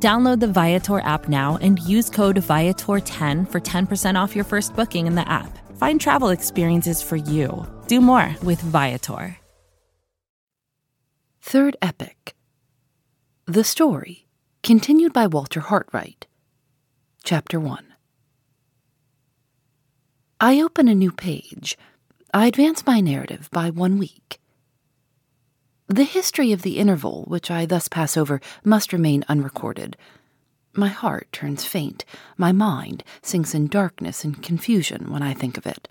Download the Viator app now and use code Viator10 for 10% off your first booking in the app. Find travel experiences for you. Do more with Viator. Third Epoch The Story, continued by Walter Hartright. Chapter 1 I open a new page. I advance my narrative by one week. The history of the interval which I thus pass over must remain unrecorded. My heart turns faint, my mind sinks in darkness and confusion when I think of it.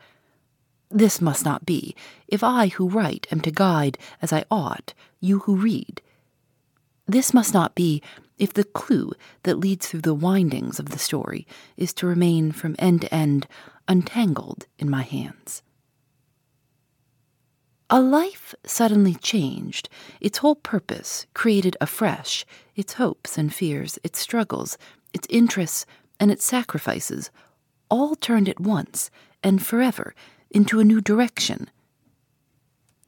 This must not be, if I who write am to guide, as I ought, you who read. This must not be, if the clue that leads through the windings of the story is to remain from end to end untangled in my hands. A life suddenly changed, its whole purpose created afresh, its hopes and fears, its struggles, its interests, and its sacrifices, all turned at once and forever into a new direction.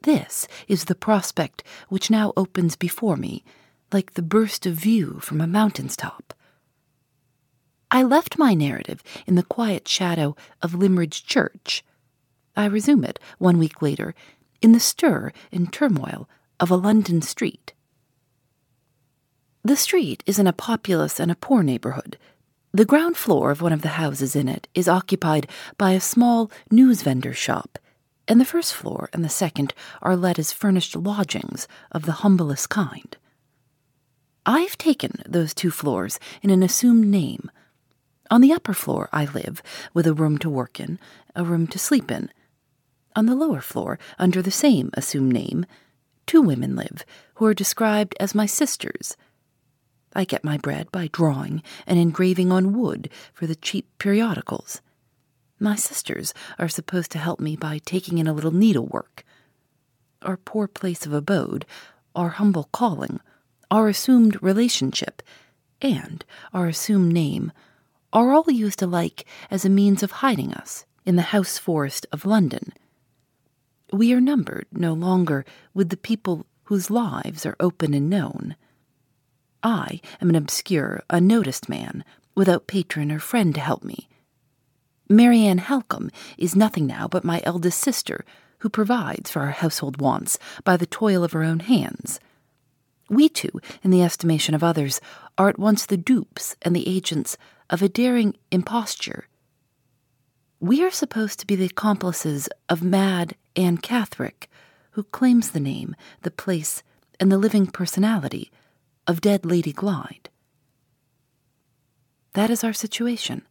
This is the prospect which now opens before me, like the burst of view from a mountain's top. I left my narrative in the quiet shadow of Limmeridge Church. I resume it one week later in the stir and turmoil of a London street. The street is in a populous and a poor neighborhood. The ground floor of one of the houses in it is occupied by a small news vendor's shop, and the first floor and the second are let as furnished lodgings of the humblest kind. I've taken those two floors in an assumed name. On the upper floor I live, with a room to work in, a room to sleep in, on the lower floor, under the same assumed name, two women live, who are described as my sisters. I get my bread by drawing and engraving on wood for the cheap periodicals. My sisters are supposed to help me by taking in a little needlework. Our poor place of abode, our humble calling, our assumed relationship, and our assumed name are all used alike as a means of hiding us in the house forest of London we are numbered no longer with the people whose lives are open and known. I am an obscure, unnoticed man, without patron or friend to help me. Marian Halcombe is nothing now but my eldest sister, who provides for our household wants by the toil of her own hands. We two, in the estimation of others, are at once the dupes and the agents of a daring imposture we are supposed to be the accomplices of mad Anne Catherick, who claims the name, the place, and the living personality of dead Lady Glyde. That is our situation.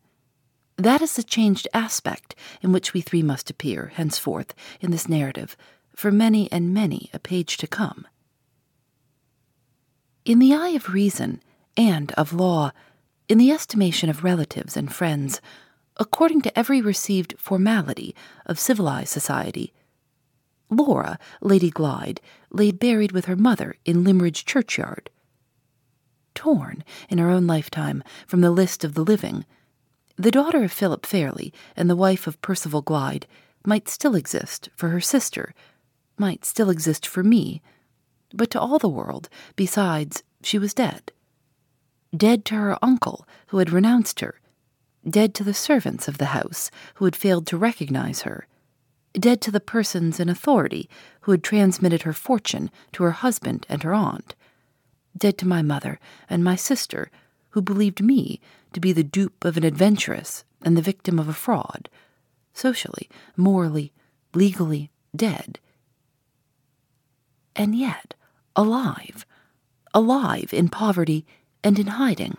That is the changed aspect in which we three must appear henceforth in this narrative for many and many a page to come. In the eye of reason and of law, in the estimation of relatives and friends, according to every received formality of civilized society. Laura, Lady Glyde, lay buried with her mother in Limmeridge churchyard. Torn, in her own lifetime, from the list of the living, the daughter of Philip Fairlie and the wife of Percival Glyde might still exist for her sister, might still exist for me, but to all the world, besides, she was dead. Dead to her uncle, who had renounced her, dead to the servants of the house who had failed to recognize her, dead to the persons in authority who had transmitted her fortune to her husband and her aunt, dead to my mother and my sister who believed me to be the dupe of an adventuress and the victim of a fraud, socially, morally, legally dead. And yet, alive, alive in poverty and in hiding.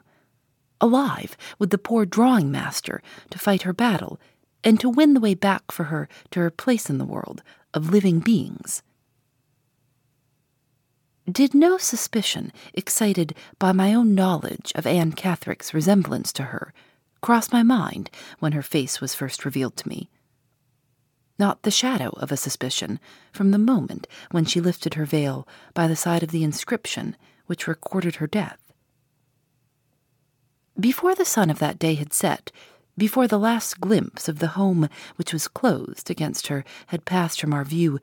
Alive with the poor drawing master to fight her battle and to win the way back for her to her place in the world of living beings. Did no suspicion excited by my own knowledge of Anne Catherick's resemblance to her cross my mind when her face was first revealed to me. Not the shadow of a suspicion from the moment when she lifted her veil by the side of the inscription which recorded her death. Before the sun of that day had set, before the last glimpse of the home which was closed against her had passed from our view,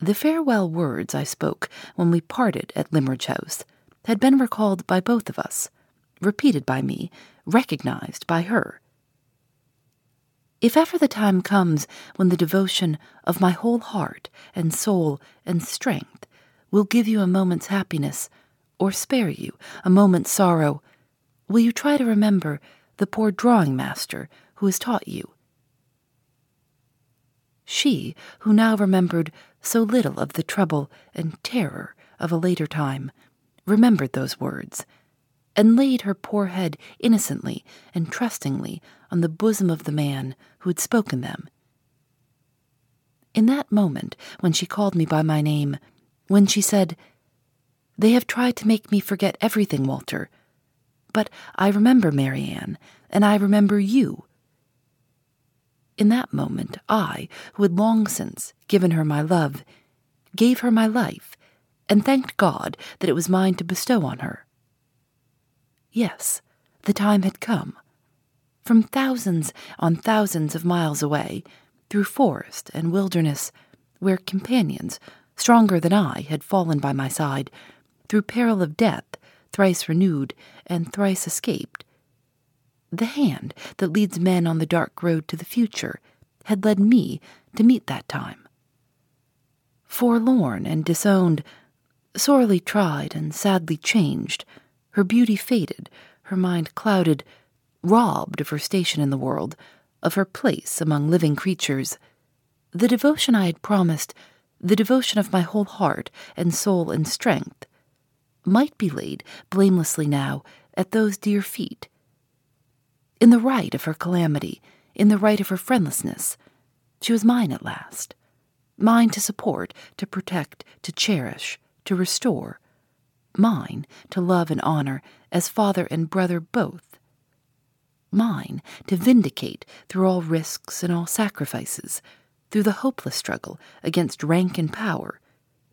the farewell words I spoke when we parted at Limmeridge House had been recalled by both of us, repeated by me, recognized by her. If ever the time comes when the devotion of my whole heart and soul and strength will give you a moment's happiness, or spare you a moment's sorrow, will you try to remember the poor drawing master who has taught you? She, who now remembered so little of the trouble and terror of a later time, remembered those words, and laid her poor head innocently and trustingly on the bosom of the man who had spoken them. In that moment, when she called me by my name, when she said, They have tried to make me forget everything, Walter, but I remember Marian, and I remember you. In that moment, I, who had long since given her my love, gave her my life, and thanked God that it was mine to bestow on her. Yes, the time had come. From thousands on thousands of miles away, through forest and wilderness, where companions, stronger than I, had fallen by my side, through peril of death, thrice renewed and thrice escaped. The hand that leads men on the dark road to the future had led me to meet that time. Forlorn and disowned, sorely tried and sadly changed, her beauty faded, her mind clouded, robbed of her station in the world, of her place among living creatures. The devotion I had promised, the devotion of my whole heart and soul and strength, might be laid blamelessly now at those dear feet. In the right of her calamity, in the right of her friendlessness, she was mine at last. Mine to support, to protect, to cherish, to restore, mine to love and honor as father and brother both, mine to vindicate through all risks and all sacrifices, through the hopeless struggle against rank and power,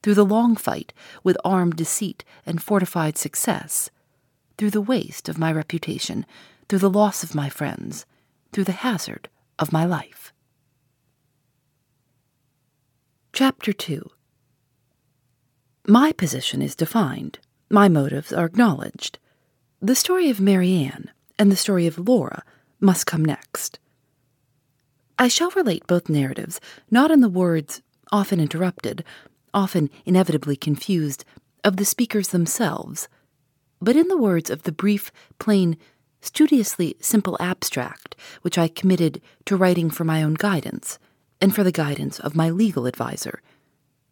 through the long fight with armed deceit and fortified success, through the waste of my reputation, through the loss of my friends, through the hazard of my life. Chapter 2 My position is defined. My motives are acknowledged. The story of Marian and the story of Laura must come next. I shall relate both narratives not in the words, often interrupted, often inevitably confused, of the speakers themselves, but in the words of the brief, plain, studiously simple abstract which I committed to writing for my own guidance and for the guidance of my legal adviser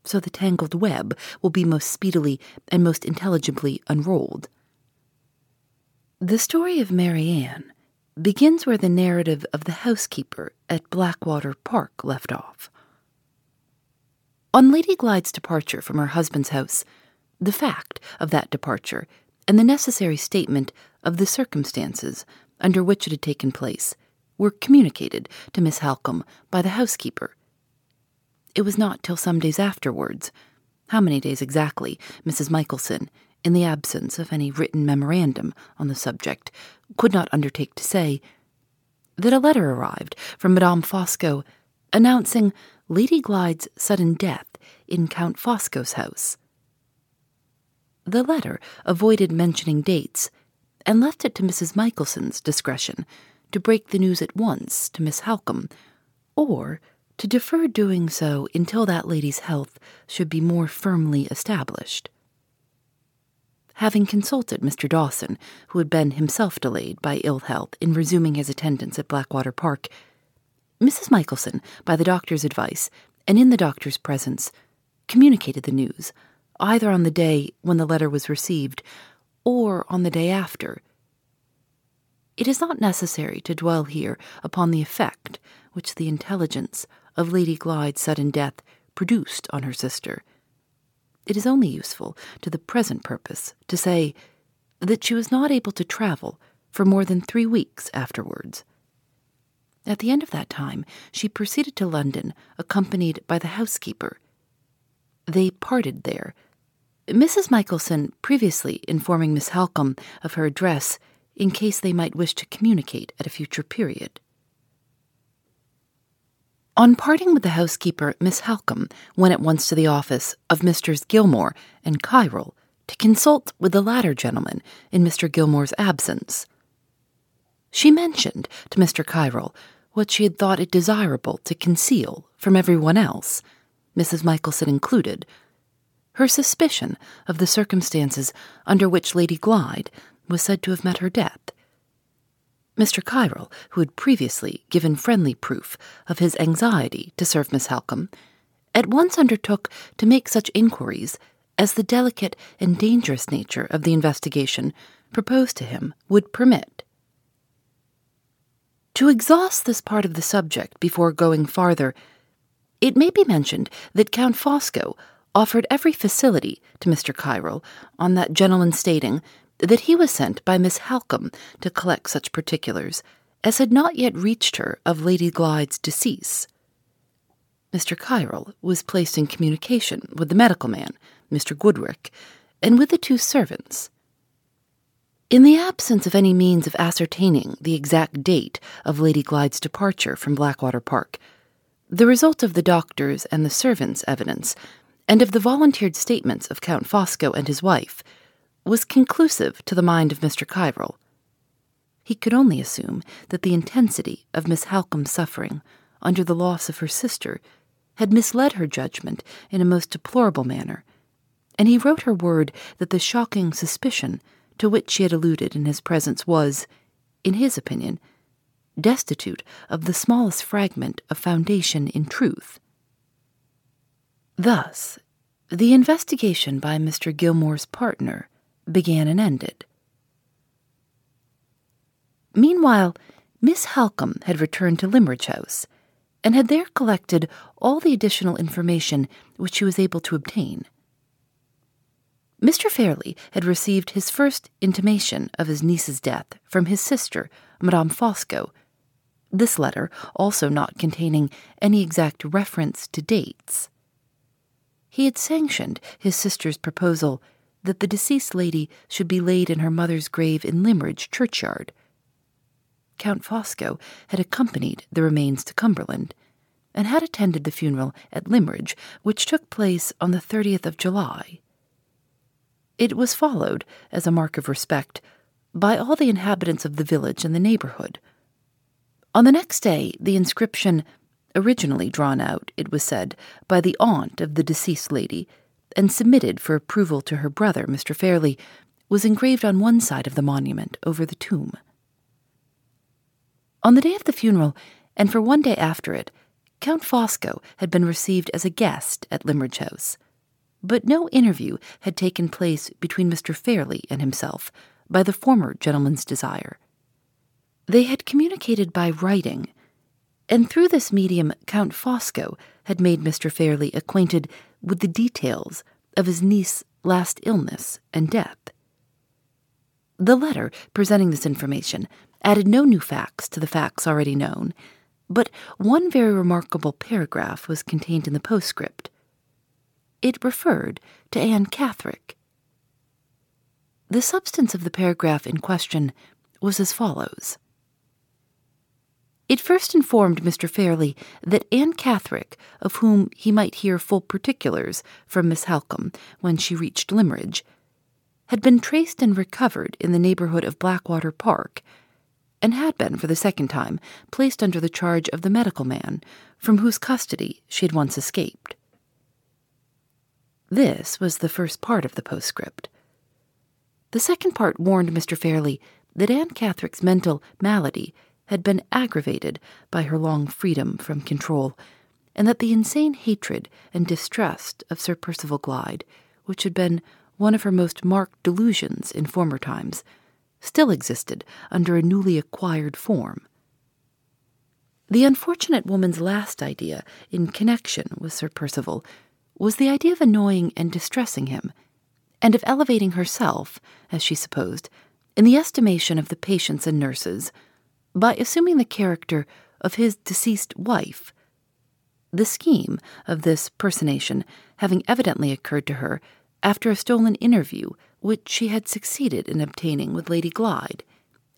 so the tangled web will be most speedily and most intelligibly unrolled. The story of Marian begins where the narrative of the housekeeper at Blackwater Park left off. On Lady Glyde's departure from her husband's house, the fact of that departure and the necessary statement of the circumstances under which it had taken place were communicated to Miss Halcombe by the housekeeper it was not till some days afterwards, how many days exactly, Mrs. Michelson, in the absence of any written memorandum on the subject, could not undertake to say, that a letter arrived from Madame Fosco announcing Lady Glyde's sudden death in Count Fosco's house. The letter avoided mentioning dates and left it to Mrs. Michelson's discretion to break the news at once to Miss Halcombe, or to defer doing so until that lady's health should be more firmly established. Having consulted Mr. Dawson, who had been himself delayed by ill health in resuming his attendance at Blackwater Park, Mrs. Michelson, by the doctor's advice and in the doctor's presence, communicated the news, either on the day when the letter was received or on the day after. It is not necessary to dwell here upon the effect which the intelligence of Lady Glyde's sudden death produced on her sister. It is only useful to the present purpose to say that she was not able to travel for more than three weeks afterwards. At the end of that time, she proceeded to London, accompanied by the housekeeper. They parted there, Mrs. Michelson previously informing Miss Halcombe of her address in case they might wish to communicate at a future period. On parting with the housekeeper, Miss Halcombe went at once to the office of Messrs. Gilmore and Kyrle to consult with the latter gentleman in Mr. Gilmore's absence. She mentioned to Mr. Kyrle what she had thought it desirable to conceal from everyone else, Mrs. Michelson included, her suspicion of the circumstances under which Lady Glyde was said to have met her death, Mr. Kyrle, who had previously given friendly proof of his anxiety to serve Miss Halcombe, at once undertook to make such inquiries as the delicate and dangerous nature of the investigation proposed to him would permit. To exhaust this part of the subject before going farther, it may be mentioned that Count Fosco offered every facility to Mr. Kyrle on that gentleman stating that he was sent by Miss Halcombe to collect such particulars as had not yet reached her of Lady Glyde's decease. Mr. Kyrle was placed in communication with the medical man, Mr. Goodrick, and with the two servants. In the absence of any means of ascertaining the exact date of Lady Glyde's departure from Blackwater Park, the result of the doctor's and the servants' evidence, and of the volunteered statements of Count Fosco and his wife, was conclusive to the mind of Mr. Kyrle. He could only assume that the intensity of Miss Halcombe's suffering under the loss of her sister had misled her judgment in a most deplorable manner, and he wrote her word that the shocking suspicion to which she had alluded in his presence was, in his opinion, destitute of the smallest fragment of foundation in truth. Thus, the investigation by Mr. Gilmore's partner began and ended. Meanwhile, Miss Halcombe had returned to Limmeridge House, and had there collected all the additional information which she was able to obtain. Mr. Fairlie had received his first intimation of his niece's death from his sister, Madame Fosco. This letter also not containing any exact reference to dates. He had sanctioned his sister's proposal that the deceased lady should be laid in her mother's grave in Limmeridge churchyard. Count Fosco had accompanied the remains to Cumberland, and had attended the funeral at Limmeridge, which took place on the 30th of July. It was followed, as a mark of respect, by all the inhabitants of the village and the neighborhood. On the next day, the inscription, originally drawn out, it was said, by the aunt of the deceased lady, and submitted for approval to her brother, Mr. Fairlie, was engraved on one side of the monument over the tomb. On the day of the funeral, and for one day after it, Count Fosco had been received as a guest at Limmeridge House, but no interview had taken place between Mr. Fairlie and himself by the former gentleman's desire. They had communicated by writing, and through this medium Count Fosco had made Mr. Fairlie acquainted with the details of his niece's last illness and death. The letter presenting this information added no new facts to the facts already known, but one very remarkable paragraph was contained in the postscript. It referred to Anne Catherick. The substance of the paragraph in question was as follows. It first informed Mr. Fairlie that Anne Catherick, of whom he might hear full particulars from Miss Halcombe when she reached Limmeridge, had been traced and recovered in the neighborhood of Blackwater Park, and had been, for the second time, placed under the charge of the medical man from whose custody she had once escaped. This was the first part of the postscript. The second part warned Mr. Fairlie that Anne Catherick's mental malady had been aggravated by her long freedom from control, and that the insane hatred and distrust of Sir Percival Glyde, which had been one of her most marked delusions in former times, still existed under a newly acquired form. The unfortunate woman's last idea in connection with Sir Percival was the idea of annoying and distressing him, and of elevating herself, as she supposed, in the estimation of the patients and nurses, by assuming the character of his deceased wife. The scheme of this personation having evidently occurred to her after a stolen interview which she had succeeded in obtaining with Lady Glyde,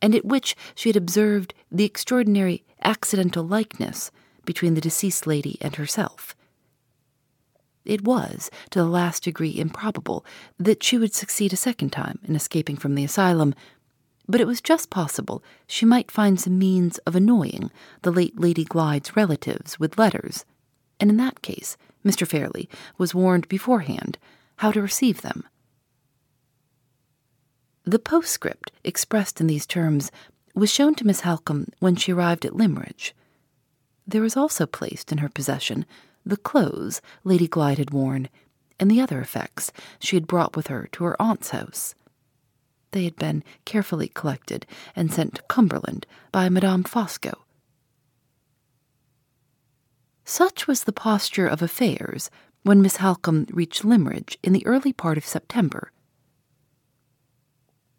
and at which she had observed the extraordinary accidental likeness between the deceased lady and herself. It was to the last degree improbable that she would succeed a second time in escaping from the asylum, but it was just possible she might find some means of annoying the late Lady Glyde's relatives with letters, and in that case, Mr. Fairlie was warned beforehand how to receive them. The postscript expressed in these terms was shown to Miss Halcombe when she arrived at Limmeridge. There was also placed in her possession the clothes Lady Glyde had worn and the other effects she had brought with her to her aunt's house. They had been carefully collected and sent to Cumberland by Madame Fosco. Such was the posture of affairs when Miss Halcombe reached Limmeridge in the early part of September.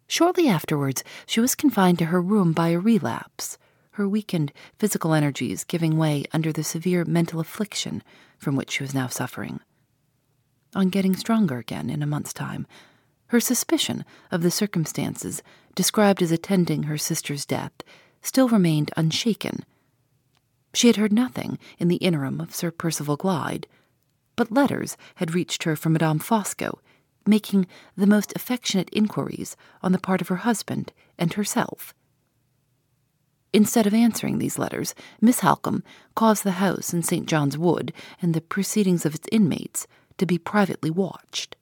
Shortly afterwards, she was confined to her room by a relapse, her weakened physical energies giving way under the severe mental affliction from which she was now suffering. On getting stronger again in a month's time, her suspicion of the circumstances described as attending her sister's death still remained unshaken. She had heard nothing in the interim of Sir Percival Glyde but letters had reached her from Madame Fosco, making the most affectionate inquiries on the part of her husband and herself. Instead of answering these letters, Miss Halcombe caused the house in St. John's Wood and the proceedings of its inmates to be privately watched.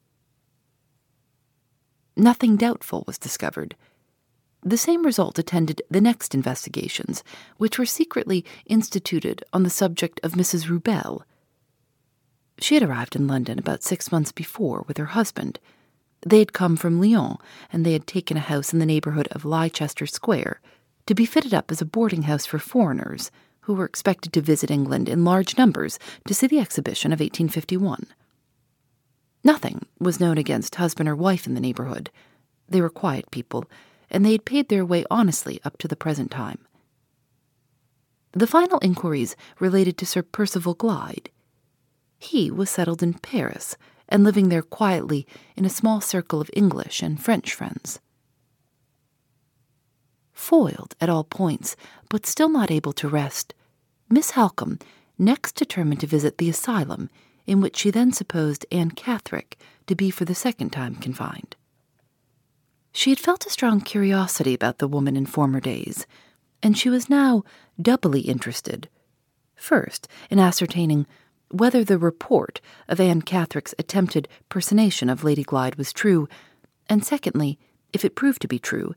Nothing doubtful was discovered. The same result attended the next investigations, which were secretly instituted on the subject of Mrs. Rubelle, she had arrived in London about six months before with her husband. They had come from Lyons, and they had taken a house in the neighborhood of Leicester Square to be fitted up as a boarding house for foreigners who were expected to visit England in large numbers to see the exhibition of 1851. Nothing was known against husband or wife in the neighborhood. They were quiet people, and they had paid their way honestly up to the present time. The final inquiries related to Sir Percival Glyde he was settled in Paris and living there quietly in a small circle of English and French friends. Foiled at all points, but still not able to rest, Miss Halcombe next determined to visit the asylum in which she then supposed Anne Catherick to be for the second time confined. She had felt a strong curiosity about the woman in former days, and she was now doubly interested. First, in ascertaining whether the report of Anne Catherick's attempted personation of Lady Glyde was true, and secondly, if it proved to be true,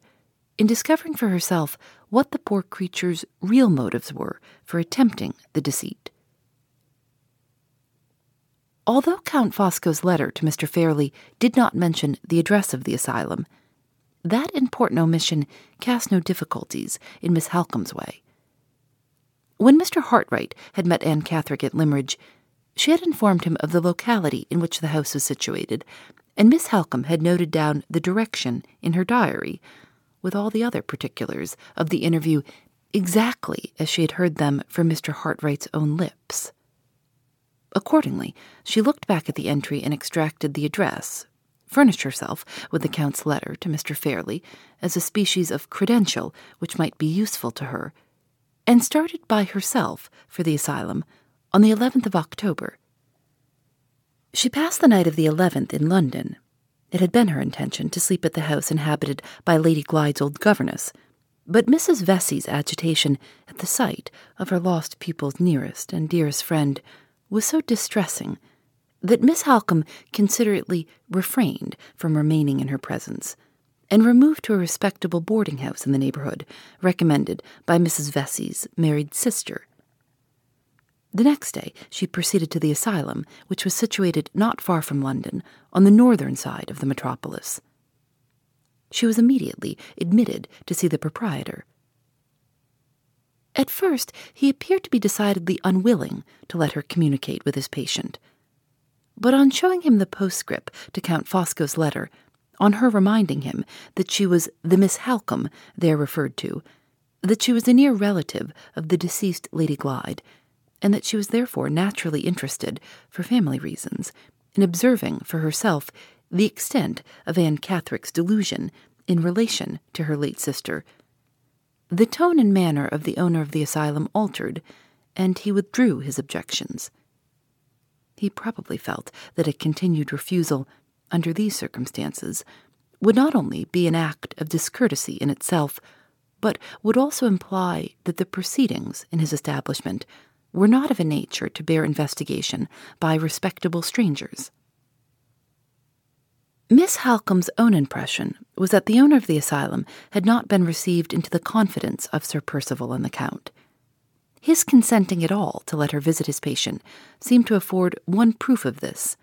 in discovering for herself what the poor creature's real motives were for attempting the deceit. Although Count Fosco's letter to Mr. Fairlie did not mention the address of the asylum, that important omission cast no difficulties in Miss Halcombe's way. When Mr. Hartright had met Anne Catherick at Limmeridge, she had informed him of the locality in which the house was situated, and Miss Halcombe had noted down the direction in her diary, with all the other particulars of the interview exactly as she had heard them from Mr. Hartright's own lips. Accordingly, she looked back at the entry and extracted the address, furnished herself with the Count's letter to Mr. Fairlie as a species of credential which might be useful to her, and started by herself for the asylum on the 11th of October. She passed the night of the 11th in London. It had been her intention to sleep at the house inhabited by Lady Glyde's old governess, but Mrs. Vesey's agitation at the sight of her lost pupil's nearest and dearest friend was so distressing that Miss Halcombe considerately refrained from remaining in her presence and removed to a respectable boarding house in the neighborhood, recommended by Mrs. Vesey's married sister, the next day, she proceeded to the asylum, which was situated not far from London, on the northern side of the metropolis. She was immediately admitted to see the proprietor. At first, he appeared to be decidedly unwilling to let her communicate with his patient. But on showing him the postscript to Count Fosco's letter, on her reminding him that she was the Miss Halcombe there referred to, that she was a near relative of the deceased Lady Glyde, and that she was therefore naturally interested, for family reasons, in observing for herself the extent of Anne Catherick's delusion in relation to her late sister. The tone and manner of the owner of the asylum altered, and he withdrew his objections. He probably felt that a continued refusal, under these circumstances, would not only be an act of discourtesy in itself, but would also imply that the proceedings in his establishment were not of a nature to bear investigation by respectable strangers. Miss Halcombe's own impression was that the owner of the asylum had not been received into the confidence of Sir Percival and the Count. His consenting at all to let her visit his patient seemed to afford one proof of this,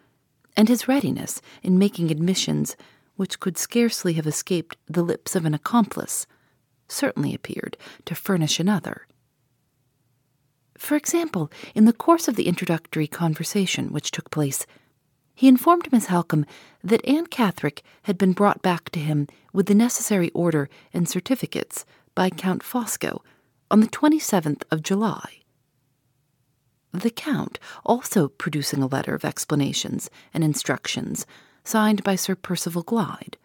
and his readiness in making admissions which could scarcely have escaped the lips of an accomplice certainly appeared to furnish another. For example, in the course of the introductory conversation which took place, he informed Miss Halcombe that Anne Catherick had been brought back to him with the necessary order and certificates by Count Fosco on the 27th of July. The Count also producing a letter of explanations and instructions signed by Sir Percival Glyde.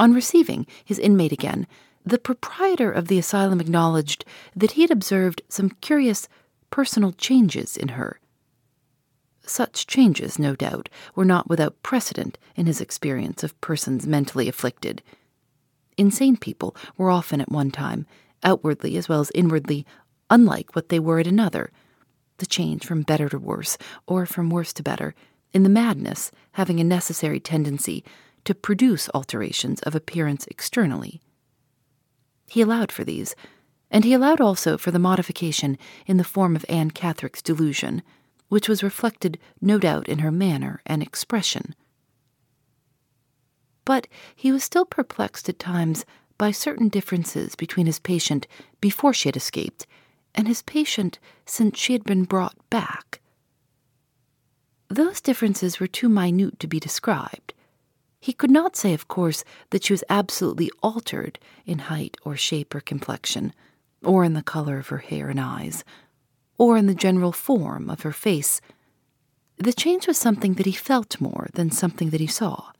On receiving his inmate again, the proprietor of the asylum acknowledged that he had observed some curious personal changes in her. Such changes, no doubt, were not without precedent in his experience of persons mentally afflicted. Insane people were often at one time, outwardly as well as inwardly, unlike what they were at another. The change from better to worse, or from worse to better, in the madness having a necessary tendency to produce alterations of appearance externally. He allowed for these, and he allowed also for the modification in the form of Anne Catherick's delusion, which was reflected, no doubt, in her manner and expression. But he was still perplexed at times by certain differences between his patient before she had escaped and his patient since she had been brought back. Those differences were too minute to be described, he could not say, of course, that she was absolutely altered in height or shape or complexion, or in the color of her hair and eyes, or in the general form of her face. The change was something that he felt more than something that he saw.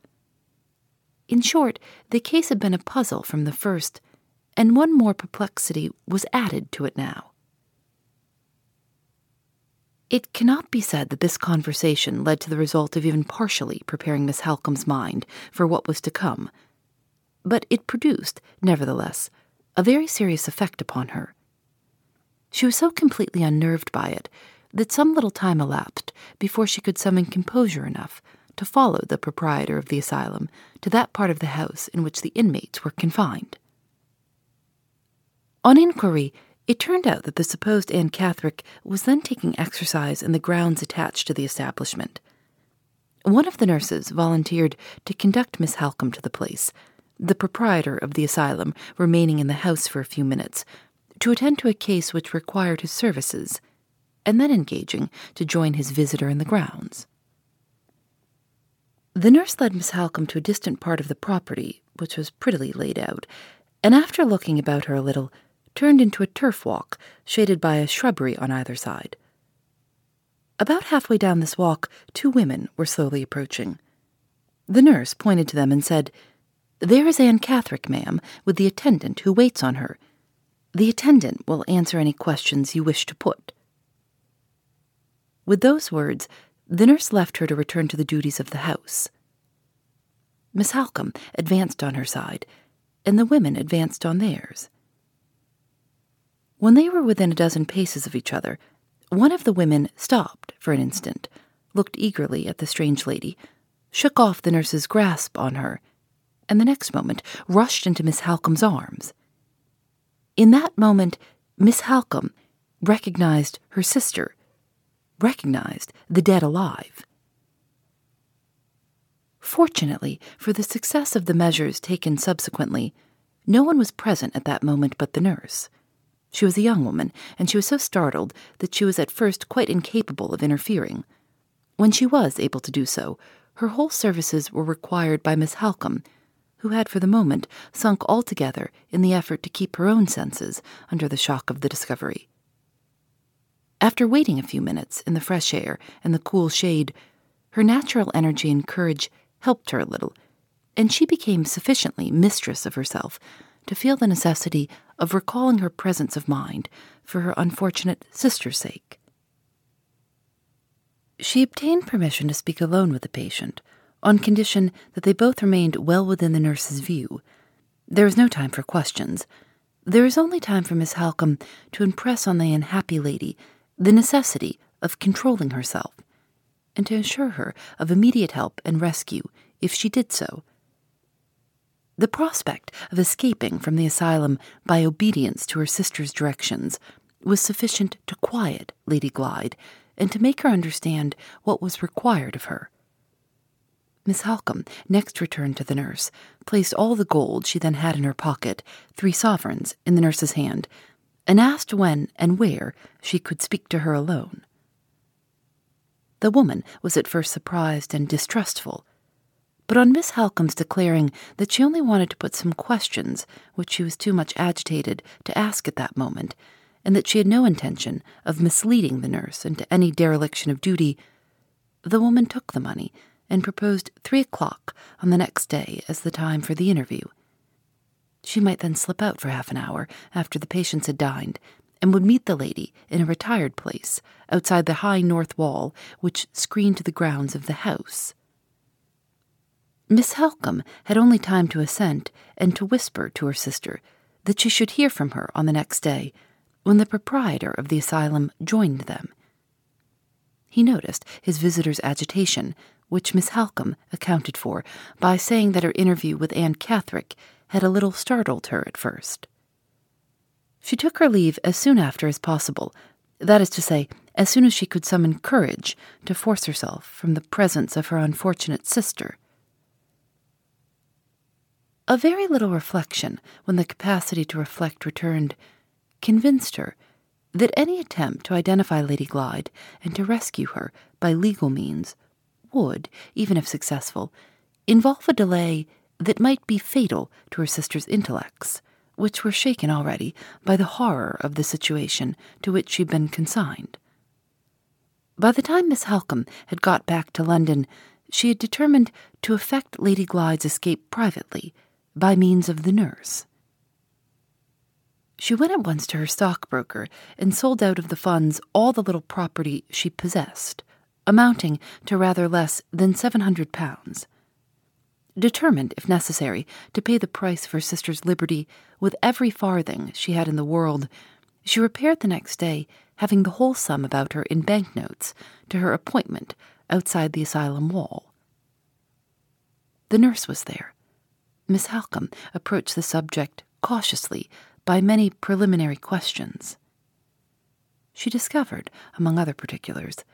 In short, the case had been a puzzle from the first, and one more perplexity was added to it now. It cannot be said that this conversation led to the result of even partially preparing Miss Halcombe's mind for what was to come, but it produced, nevertheless, a very serious effect upon her. She was so completely unnerved by it that some little time elapsed before she could summon composure enough to follow the proprietor of the asylum to that part of the house in which the inmates were confined. On inquiry, it turned out that the supposed Anne Catherick was then taking exercise in the grounds attached to the establishment. One of the nurses volunteered to conduct Miss Halcombe to the place, the proprietor of the asylum remaining in the house for a few minutes to attend to a case which required his services, and then engaging to join his visitor in the grounds. The nurse led Miss Halcombe to a distant part of the property, which was prettily laid out, and after looking about her a little, turned into a turf walk shaded by a shrubbery on either side. About halfway down this walk, two women were slowly approaching. The nurse pointed to them and said, There is Anne Catherick, ma'am, with the attendant who waits on her. The attendant will answer any questions you wish to put. With those words, the nurse left her to return to the duties of the house. Miss Halcombe advanced on her side, and the women advanced on theirs. When they were within a dozen paces of each other, one of the women stopped for an instant, looked eagerly at the strange lady, shook off the nurse's grasp on her, and the next moment rushed into Miss Halcombe's arms. In that moment, Miss Halcombe recognized her sister, recognized the dead alive. Fortunately for the success of the measures taken subsequently, no one was present at that moment but the nurse. She was a young woman, and she was so startled that she was at first quite incapable of interfering. When she was able to do so, her whole services were required by Miss Halcombe, who had for the moment sunk altogether in the effort to keep her own senses under the shock of the discovery. After waiting a few minutes in the fresh air and the cool shade, her natural energy and courage helped her a little, and she became sufficiently mistress of herself to feel the necessity of recalling her presence of mind for her unfortunate sister's sake. She obtained permission to speak alone with the patient, on condition that they both remained well within the nurse's view. There is no time for questions. There is only time for Miss Halcombe to impress on the unhappy lady the necessity of controlling herself, and to assure her of immediate help and rescue if she did so. The prospect of escaping from the asylum by obedience to her sister's directions was sufficient to quiet Lady Glyde and to make her understand what was required of her. Miss Halcombe next returned to the nurse, placed all the gold she then had in her pocket, three sovereigns, in the nurse's hand, and asked when and where she could speak to her alone. The woman was at first surprised and distrustful, but on Miss Halcombe's declaring that she only wanted to put some questions which she was too much agitated to ask at that moment, and that she had no intention of misleading the nurse into any dereliction of duty, the woman took the money and proposed three o'clock on the next day as the time for the interview. She might then slip out for half an hour after the patients had dined, and would meet the lady in a retired place outside the high north wall which screened the grounds of the house. Miss Halcombe had only time to assent and to whisper to her sister that she should hear from her on the next day when the proprietor of the asylum joined them. He noticed his visitor's agitation, which Miss Halcombe accounted for by saying that her interview with Anne Catherick had a little startled her at first. She took her leave as soon after as possible, that is to say, as soon as she could summon courage to force herself from the presence of her unfortunate sister. A very little reflection, when the capacity to reflect returned, convinced her that any attempt to identify Lady Glyde and to rescue her by legal means would, even if successful, involve a delay that might be fatal to her sister's intellects, which were shaken already by the horror of the situation to which she'd been consigned. By the time Miss Halcombe had got back to London, she had determined to effect Lady Glyde's escape privately by means of the nurse. She went at once to her stockbroker and sold out of the funds all the little property she possessed, amounting to rather less than seven hundred pounds. Determined, if necessary, to pay the price of her sister's liberty with every farthing she had in the world, she repaired the next day, having the whole sum about her in banknotes, to her appointment outside the asylum wall. The nurse was there. Miss Halcombe approached the subject cautiously by many preliminary questions. She discovered, among other particulars,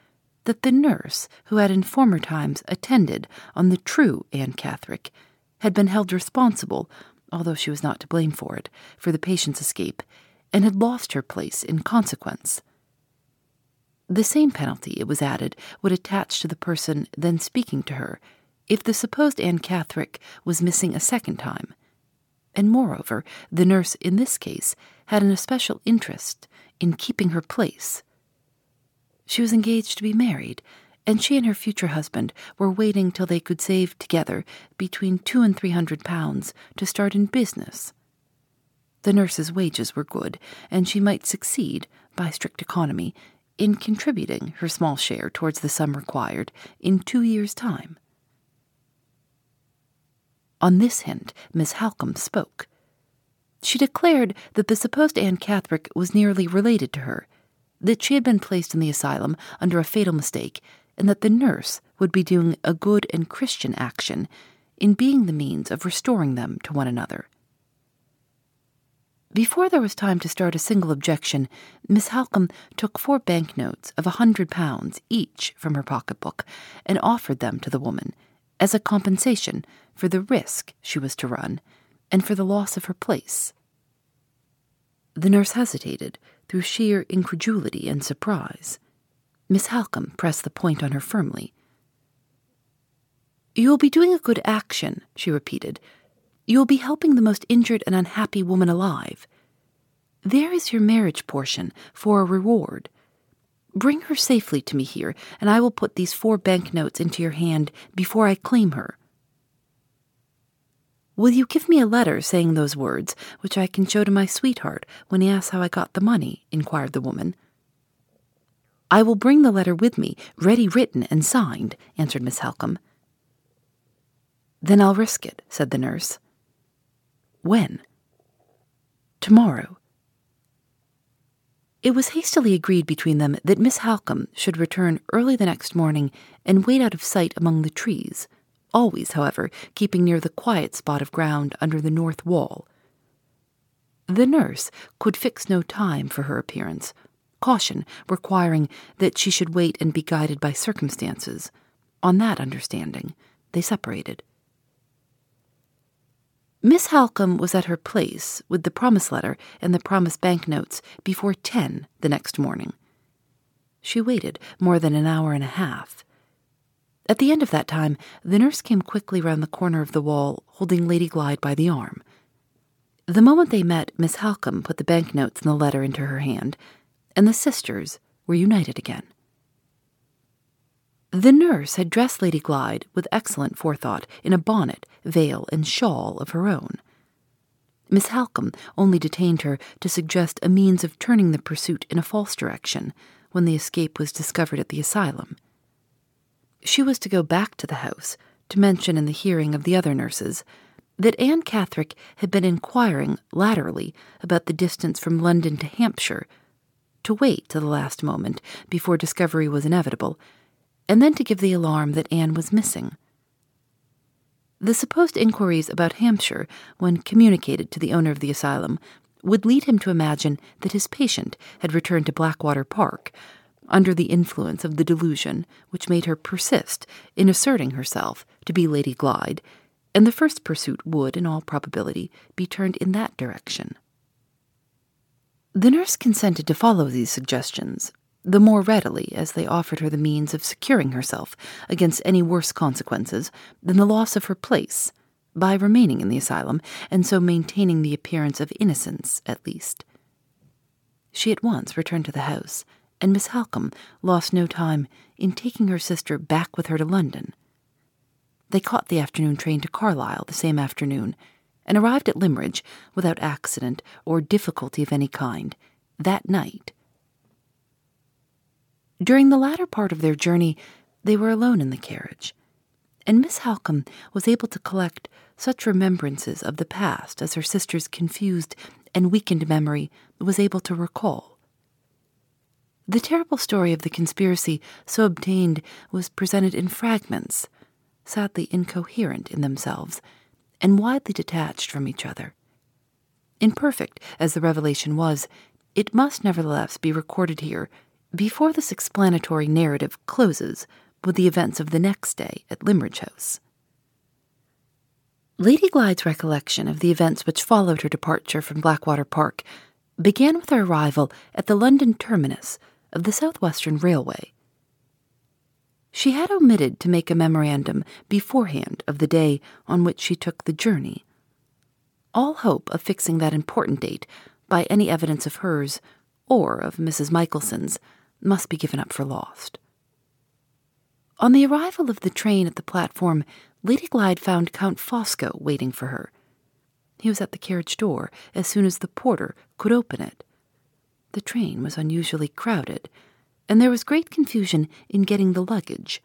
that the nurse who had in former times attended on the true Anne Catherick had been held responsible, although she was not to blame for it, for the patient's escape, and had lost her place in consequence. The same penalty, it was added, would attach to the person then speaking to her if the supposed Anne Catherick was missing a second time and moreover, the nurse in this case had an especial interest in keeping her place. She was engaged to be married, and she and her future husband were waiting till they could save together between two and three hundred pounds to start in business. The nurse's wages were good, and she might succeed, by strict economy, in contributing her small share towards the sum required in two years' time. On this hint, Miss Halcombe spoke. She declared that the supposed Anne Catherick was nearly related to her, that she had been placed in the asylum under a fatal mistake, and that the nurse would be doing a good and Christian action in being the means of restoring them to one another. Before there was time to start a single objection, Miss Halcombe took four banknotes of a hundred pounds each from her pocketbook and offered them to the woman as a compensation for the risk she was to run and for the loss of her place. The nurse hesitated through sheer incredulity and surprise. Miss Halcombe pressed the point on her firmly. You will be doing a good action, she repeated. You will be helping the most injured and unhappy woman alive. There is your marriage portion for a reward. Bring her safely to me here, and I will put these four banknotes into your hand before I claim her. Will you give me a letter saying those words, which I can show to my sweetheart when he asks how I got the money? inquired the woman. I will bring the letter with me, ready written and signed, answered Miss Halcombe. Then I'll risk it, said the nurse. When? Tomorrow. It was hastily agreed between them that Miss Halcombe should return early the next morning and wait out of sight among the trees always, however, keeping near the quiet spot of ground under the north wall. The nurse could fix no time for her appearance, caution requiring that she should wait and be guided by circumstances. On that understanding, they separated. Miss Halcombe was at her place with the promise letter and the promise banknotes before ten the next morning. She waited more than an hour and a half. At the end of that time, the nurse came quickly round the corner of the wall, holding Lady Glyde by the arm. The moment they met, Miss Halcombe put the banknotes and the letter into her hand, and the sisters were united again. The nurse had dressed Lady Glyde with excellent forethought in a bonnet, veil, and shawl of her own. Miss Halcombe only detained her to suggest a means of turning the pursuit in a false direction when the escape was discovered at the asylum. She was to go back to the house to mention in the hearing of the other nurses that Anne Catherick had been inquiring latterly about the distance from London to Hampshire, to wait till the last moment before discovery was inevitable, and then to give the alarm that Anne was missing. The supposed inquiries about Hampshire, when communicated to the owner of the asylum, would lead him to imagine that his patient had returned to Blackwater Park, under the influence of the delusion which made her persist in asserting herself to be Lady Glyde, and the first pursuit would, in all probability, be turned in that direction. The nurse consented to follow these suggestions, the more readily as they offered her the means of securing herself against any worse consequences than the loss of her place, by remaining in the asylum and so maintaining the appearance of innocence at least. She at once returned to the house and Miss Halcombe lost no time in taking her sister back with her to London. They caught the afternoon train to Carlisle the same afternoon, and arrived at Limmeridge without accident or difficulty of any kind that night. During the latter part of their journey, they were alone in the carriage, and Miss Halcombe was able to collect such remembrances of the past as her sister's confused and weakened memory was able to recall. The terrible story of the conspiracy so obtained was presented in fragments, sadly incoherent in themselves, and widely detached from each other. Imperfect as the revelation was, it must nevertheless be recorded here before this explanatory narrative closes with the events of the next day at Limmeridge House. Lady Glyde's recollection of the events which followed her departure from Blackwater Park began with her arrival at the London terminus of the Southwestern Railway. She had omitted to make a memorandum beforehand of the day on which she took the journey. All hope of fixing that important date by any evidence of hers or of Mrs. Michelson's must be given up for lost. On the arrival of the train at the platform, Lady Glyde found Count Fosco waiting for her. He was at the carriage door as soon as the porter could open it. The train was unusually crowded, and there was great confusion in getting the luggage.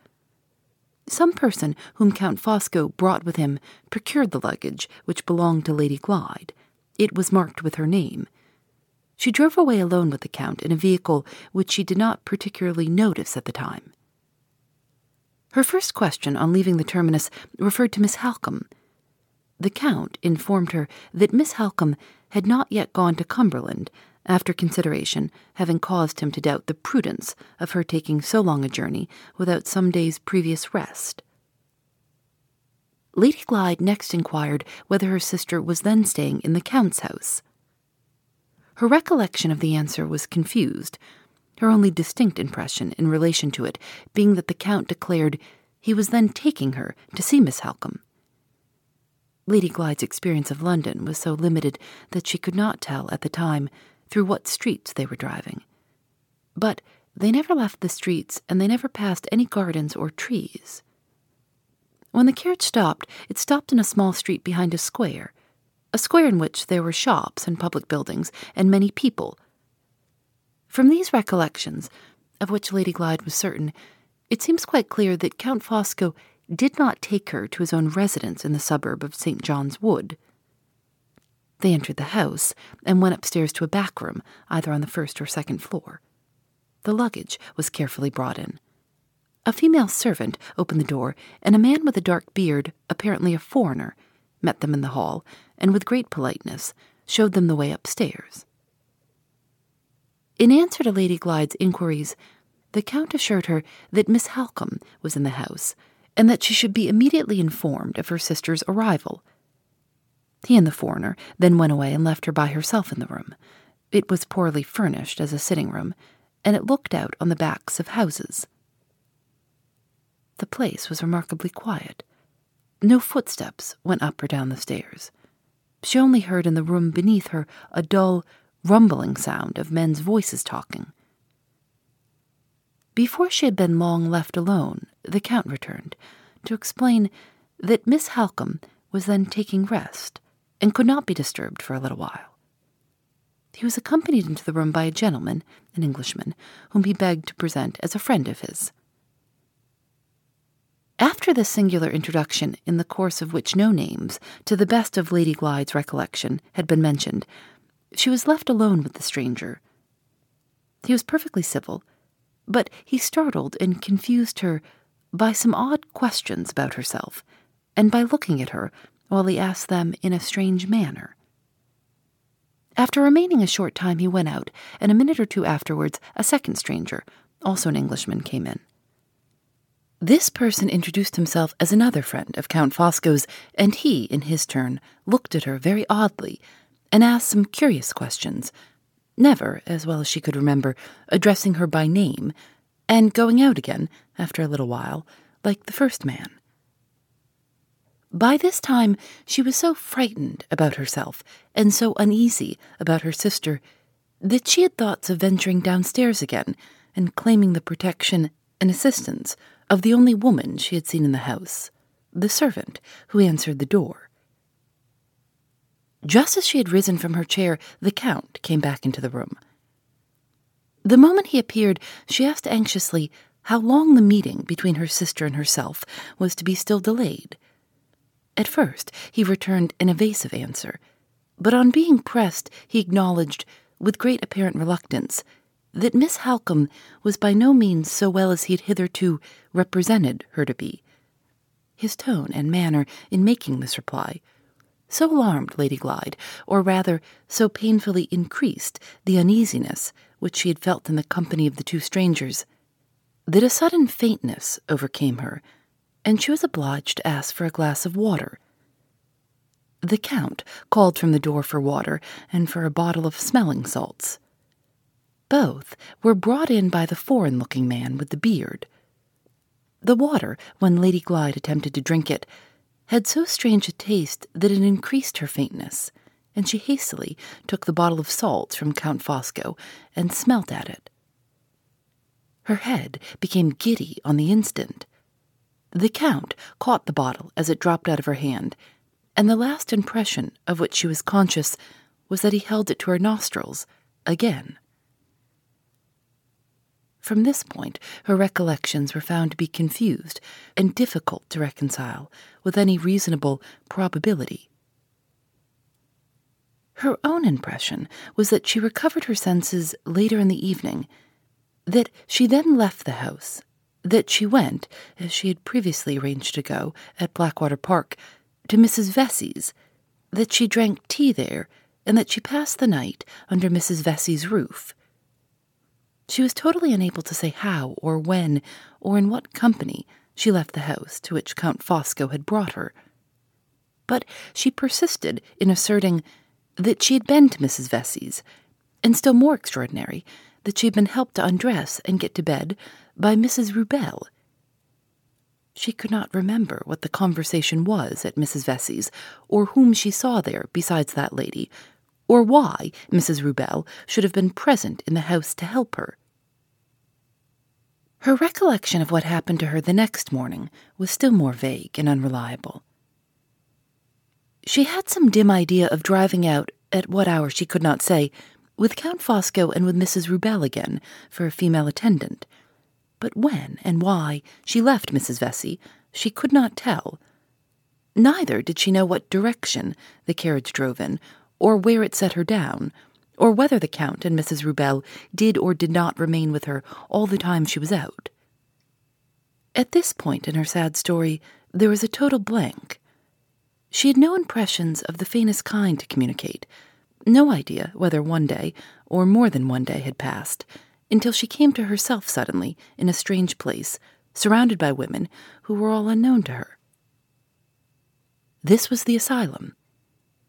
Some person whom Count Fosco brought with him procured the luggage which belonged to Lady Glyde. It was marked with her name. She drove away alone with the Count in a vehicle which she did not particularly notice at the time. Her first question on leaving the terminus referred to Miss Halcombe. The Count informed her that Miss Halcombe had not yet gone to Cumberland, after consideration having caused him to doubt the prudence of her taking so long a journey without some days' previous rest. Lady Glyde next inquired whether her sister was then staying in the Count's house. Her recollection of the answer was confused, her only distinct impression in relation to it being that the Count declared he was then taking her to see Miss Halcombe. Lady Glyde's experience of London was so limited that she could not tell at the time through what streets they were driving. But they never left the streets and they never passed any gardens or trees. When the carriage stopped, it stopped in a small street behind a square, a square in which there were shops and public buildings and many people. From these recollections, of which Lady Glyde was certain, it seems quite clear that Count Fosco did not take her to his own residence in the suburb of St. John's Wood. They entered the house and went upstairs to a back room, either on the first or second floor. The luggage was carefully brought in. A female servant opened the door, and a man with a dark beard, apparently a foreigner, met them in the hall, and with great politeness showed them the way upstairs. In answer to Lady Glyde's inquiries, the Count assured her that Miss Halcombe was in the house, and that she should be immediately informed of her sister's arrival. He and the foreigner then went away and left her by herself in the room. It was poorly furnished as a sitting room, and it looked out on the backs of houses. The place was remarkably quiet. No footsteps went up or down the stairs. She only heard in the room beneath her a dull, rumbling sound of men's voices talking. Before she had been long left alone, the Count returned to explain that Miss Halcombe was then taking rest and could not be disturbed for a little while. He was accompanied into the room by a gentleman, an Englishman, whom he begged to present as a friend of his. After this singular introduction, in the course of which no names, to the best of Lady Glyde's recollection, had been mentioned, she was left alone with the stranger. He was perfectly civil, but he startled and confused her by some odd questions about herself, and by looking at her while he asked them in a strange manner. After remaining a short time, he went out, and a minute or two afterwards, a second stranger, also an Englishman, came in. This person introduced himself as another friend of Count Fosco's, and he, in his turn, looked at her very oddly and asked some curious questions, never, as well as she could remember, addressing her by name, and going out again, after a little while, like the first man. By this time, she was so frightened about herself and so uneasy about her sister that she had thoughts of venturing downstairs again and claiming the protection and assistance of the only woman she had seen in the house, the servant who answered the door. Just as she had risen from her chair, the Count came back into the room. The moment he appeared, she asked anxiously how long the meeting between her sister and herself was to be still delayed. At first, he returned an evasive answer, but on being pressed, he acknowledged, with great apparent reluctance, that Miss Halcombe was by no means so well as he had hitherto represented her to be. His tone and manner in making this reply so alarmed Lady Glyde, or rather, so painfully increased the uneasiness which she had felt in the company of the two strangers, that a sudden faintness overcame her and she was obliged to ask for a glass of water. The Count called from the door for water and for a bottle of smelling salts. Both were brought in by the foreign looking man with the beard. The water, when Lady Glyde attempted to drink it, had so strange a taste that it increased her faintness, and she hastily took the bottle of salts from Count Fosco and smelt at it. Her head became giddy on the instant. The Count caught the bottle as it dropped out of her hand, and the last impression of which she was conscious was that he held it to her nostrils again. From this point, her recollections were found to be confused and difficult to reconcile with any reasonable probability. Her own impression was that she recovered her senses later in the evening, that she then left the house that she went, as she had previously arranged to go, at Blackwater Park, to Mrs. Vesey's, that she drank tea there, and that she passed the night under Mrs. Vesey's roof. She was totally unable to say how or when or in what company she left the house to which Count Fosco had brought her. But she persisted in asserting that she had been to Mrs. Vesey's, and still more extraordinary, that she had been helped to undress and get to bed by Mrs. Rubelle. She could not remember what the conversation was at Mrs. Vesey's, or whom she saw there besides that lady, or why Mrs. Rubelle should have been present in the house to help her. Her recollection of what happened to her the next morning was still more vague and unreliable. She had some dim idea of driving out, at what hour she could not say, with Count Fosco and with Mrs. Rubelle again for a female attendant but when and why she left Mrs. Vesey, she could not tell. Neither did she know what direction the carriage drove in, or where it set her down, or whether the Count and Mrs. Rubelle did or did not remain with her all the time she was out. At this point in her sad story, there was a total blank. She had no impressions of the faintest kind to communicate, no idea whether one day, or more than one day, had passed until she came to herself suddenly in a strange place, surrounded by women who were all unknown to her. This was the asylum.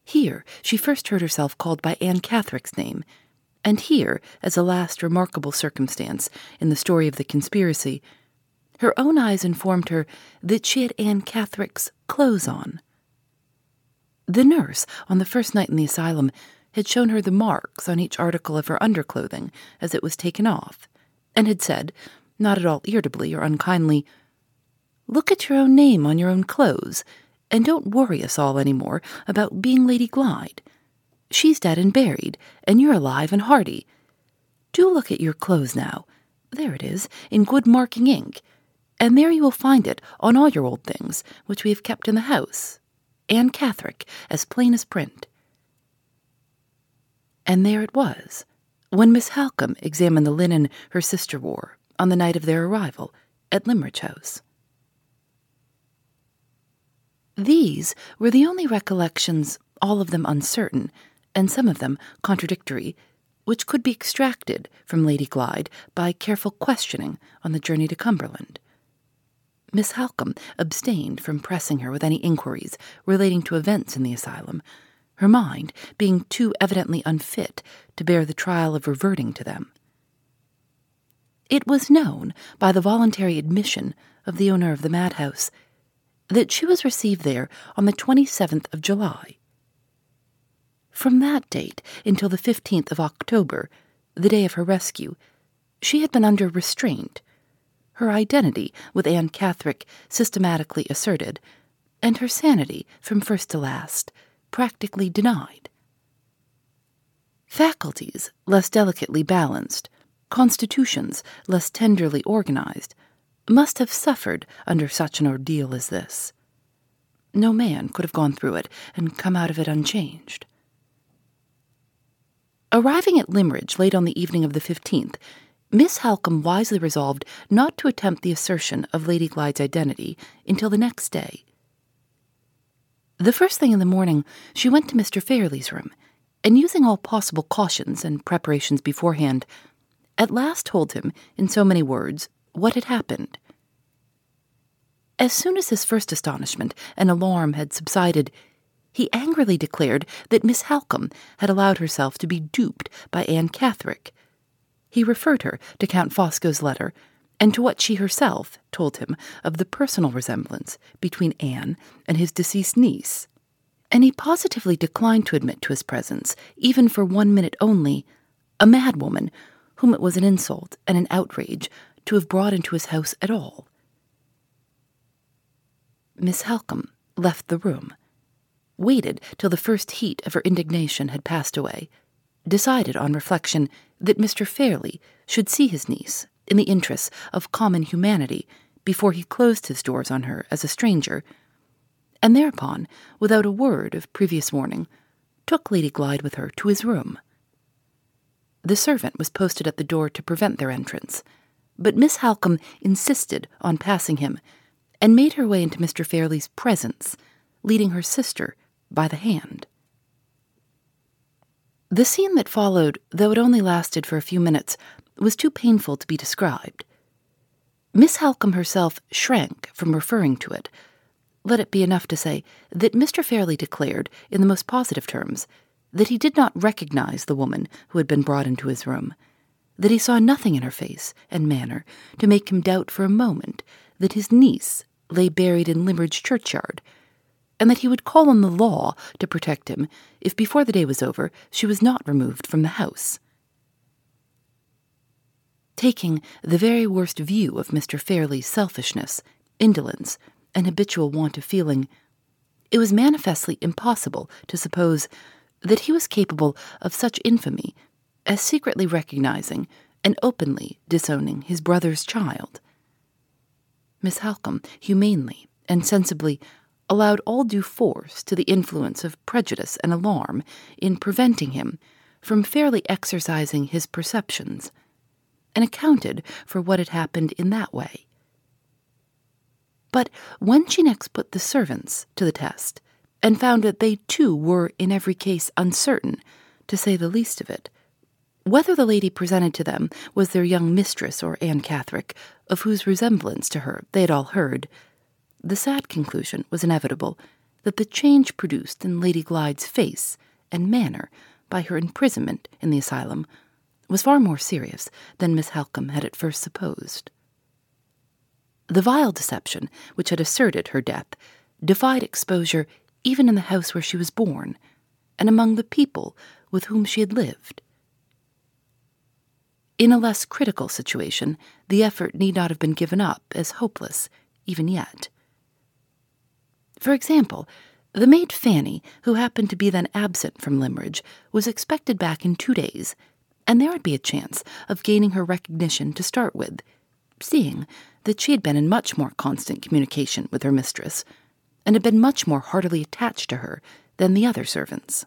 Here she first heard herself called by Anne Catherick's name, and here, as a last remarkable circumstance in the story of the conspiracy, her own eyes informed her that she had Anne Catherick's clothes on. The nurse, on the first night in the asylum, had shown her the marks on each article of her underclothing as it was taken off, and had said, not at all irritably or unkindly, Look at your own name on your own clothes, and don't worry us all any more about being Lady Glyde. She's dead and buried, and you're alive and hearty. Do look at your clothes now. There it is, in good marking ink, and there you will find it on all your old things, which we have kept in the house. Anne Catherick, as plain as print. And there it was, when Miss Halcombe examined the linen her sister wore on the night of their arrival at Limmeridge House. These were the only recollections, all of them uncertain, and some of them contradictory, which could be extracted from Lady Glyde by careful questioning on the journey to Cumberland. Miss Halcombe abstained from pressing her with any inquiries relating to events in the asylum, her mind being too evidently unfit to bear the trial of reverting to them. It was known by the voluntary admission of the owner of the madhouse that she was received there on the 27th of July. From that date until the 15th of October, the day of her rescue, she had been under restraint, her identity with Anne Catherick systematically asserted, and her sanity from first to last practically denied. Faculties less delicately balanced, constitutions less tenderly organized, must have suffered under such an ordeal as this. No man could have gone through it and come out of it unchanged. Arriving at Limmeridge late on the evening of the 15th, Miss Halcombe wisely resolved not to attempt the assertion of Lady Glyde's identity until the next day. The first thing in the morning, she went to Mr. Fairlie's room, and using all possible cautions and preparations beforehand, at last told him, in so many words, what had happened. As soon as his first astonishment and alarm had subsided, he angrily declared that Miss Halcombe had allowed herself to be duped by Anne Catherick. He referred her to Count Fosco's letter and to what she herself told him of the personal resemblance between Anne and his deceased niece. And he positively declined to admit to his presence, even for one minute only, a madwoman whom it was an insult and an outrage to have brought into his house at all. Miss Halcombe left the room, waited till the first heat of her indignation had passed away, decided on reflection that Mr. Fairlie should see his niece in the interests of common humanity before he closed his doors on her as a stranger, and thereupon, without a word of previous warning, took Lady Glyde with her to his room. The servant was posted at the door to prevent their entrance, but Miss Halcombe insisted on passing him and made her way into Mr. Fairlie's presence, leading her sister by the hand. The scene that followed, though it only lasted for a few minutes, was too painful to be described. Miss Halcombe herself shrank from referring to it. Let it be enough to say that Mr. Fairlie declared, in the most positive terms, that he did not recognize the woman who had been brought into his room, that he saw nothing in her face and manner to make him doubt for a moment that his niece, lay buried in Limmeridge churchyard, and that he would call on the law to protect him if before the day was over she was not removed from the house. Taking the very worst view of Mr. Fairlie's selfishness, indolence, and habitual want of feeling, it was manifestly impossible to suppose that he was capable of such infamy as secretly recognizing and openly disowning his brother's child. Miss Halcombe humanely and sensibly allowed all due force to the influence of prejudice and alarm in preventing him from fairly exercising his perceptions, and accounted for what had happened in that way. But when she next put the servants to the test, and found that they too were in every case uncertain, to say the least of it, whether the lady presented to them was their young mistress or Anne Catherick, of whose resemblance to her they had all heard, the sad conclusion was inevitable that the change produced in Lady Glyde's face and manner by her imprisonment in the asylum was far more serious than Miss Halcombe had at first supposed. The vile deception which had asserted her death defied exposure even in the house where she was born, and among the people with whom she had lived. In a less critical situation, the effort need not have been given up as hopeless, even yet. For example, the maid Fanny, who happened to be then absent from Limmeridge, was expected back in two days, and there would be a chance of gaining her recognition to start with, seeing that she had been in much more constant communication with her mistress, and had been much more heartily attached to her than the other servants.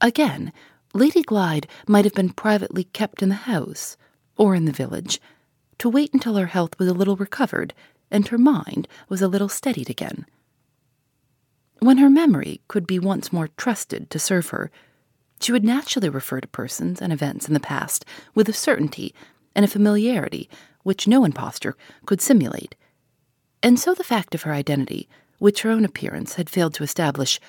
Again, Lady Glyde might have been privately kept in the house, or in the village, to wait until her health was a little recovered and her mind was a little steadied again. When her memory could be once more trusted to serve her, she would naturally refer to persons and events in the past with a certainty and a familiarity which no impostor could simulate. And so the fact of her identity, which her own appearance had failed to establish,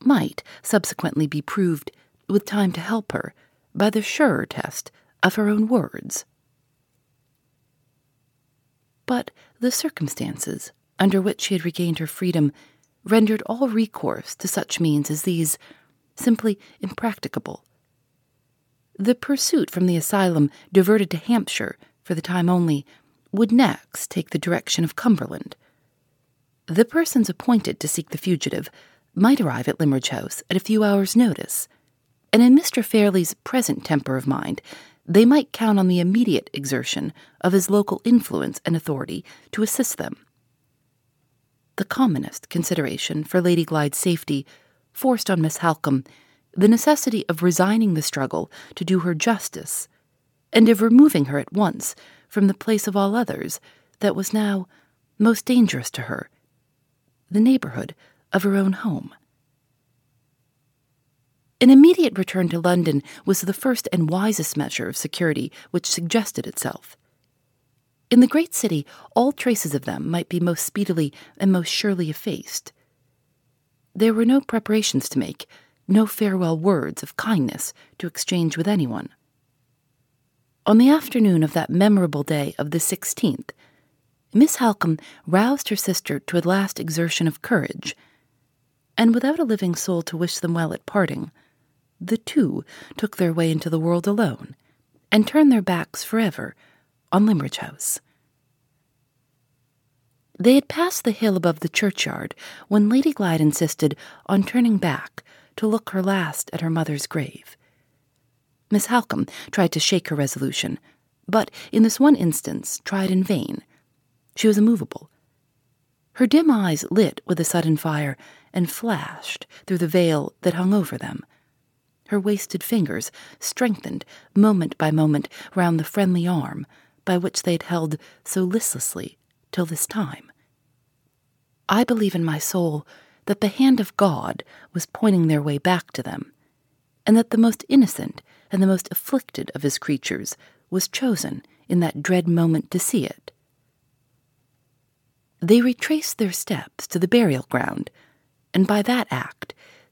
might subsequently be proved with time to help her by the surer test of her own words. But the circumstances under which she had regained her freedom rendered all recourse to such means as these simply impracticable. The pursuit from the asylum diverted to Hampshire, for the time only, would next take the direction of Cumberland. The persons appointed to seek the fugitive might arrive at Limmeridge House at a few hours' notice, and in Mr. Fairlie's present temper of mind, they might count on the immediate exertion of his local influence and authority to assist them. The commonest consideration for Lady Glyde's safety forced on Miss Halcombe the necessity of resigning the struggle to do her justice, and of removing her at once from the place of all others that was now most dangerous to her the neighborhood of her own home. An immediate return to London was the first and wisest measure of security which suggested itself. In the great city, all traces of them might be most speedily and most surely effaced. There were no preparations to make, no farewell words of kindness to exchange with anyone. On the afternoon of that memorable day of the 16th, Miss Halcombe roused her sister to a last exertion of courage, and without a living soul to wish them well at parting, the two took their way into the world alone and turned their backs forever on Limmeridge House. They had passed the hill above the churchyard when Lady Glyde insisted on turning back to look her last at her mother's grave. Miss Halcombe tried to shake her resolution, but in this one instance tried in vain. She was immovable. Her dim eyes lit with a sudden fire and flashed through the veil that hung over them her wasted fingers strengthened moment by moment round the friendly arm by which they had held so listlessly till this time. I believe in my soul that the hand of God was pointing their way back to them, and that the most innocent and the most afflicted of his creatures was chosen in that dread moment to see it. They retraced their steps to the burial ground, and by that act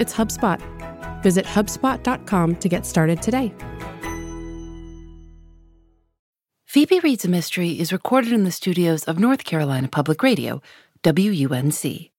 it's HubSpot. Visit HubSpot.com to get started today. Phoebe Reads a Mystery is recorded in the studios of North Carolina Public Radio, WUNC.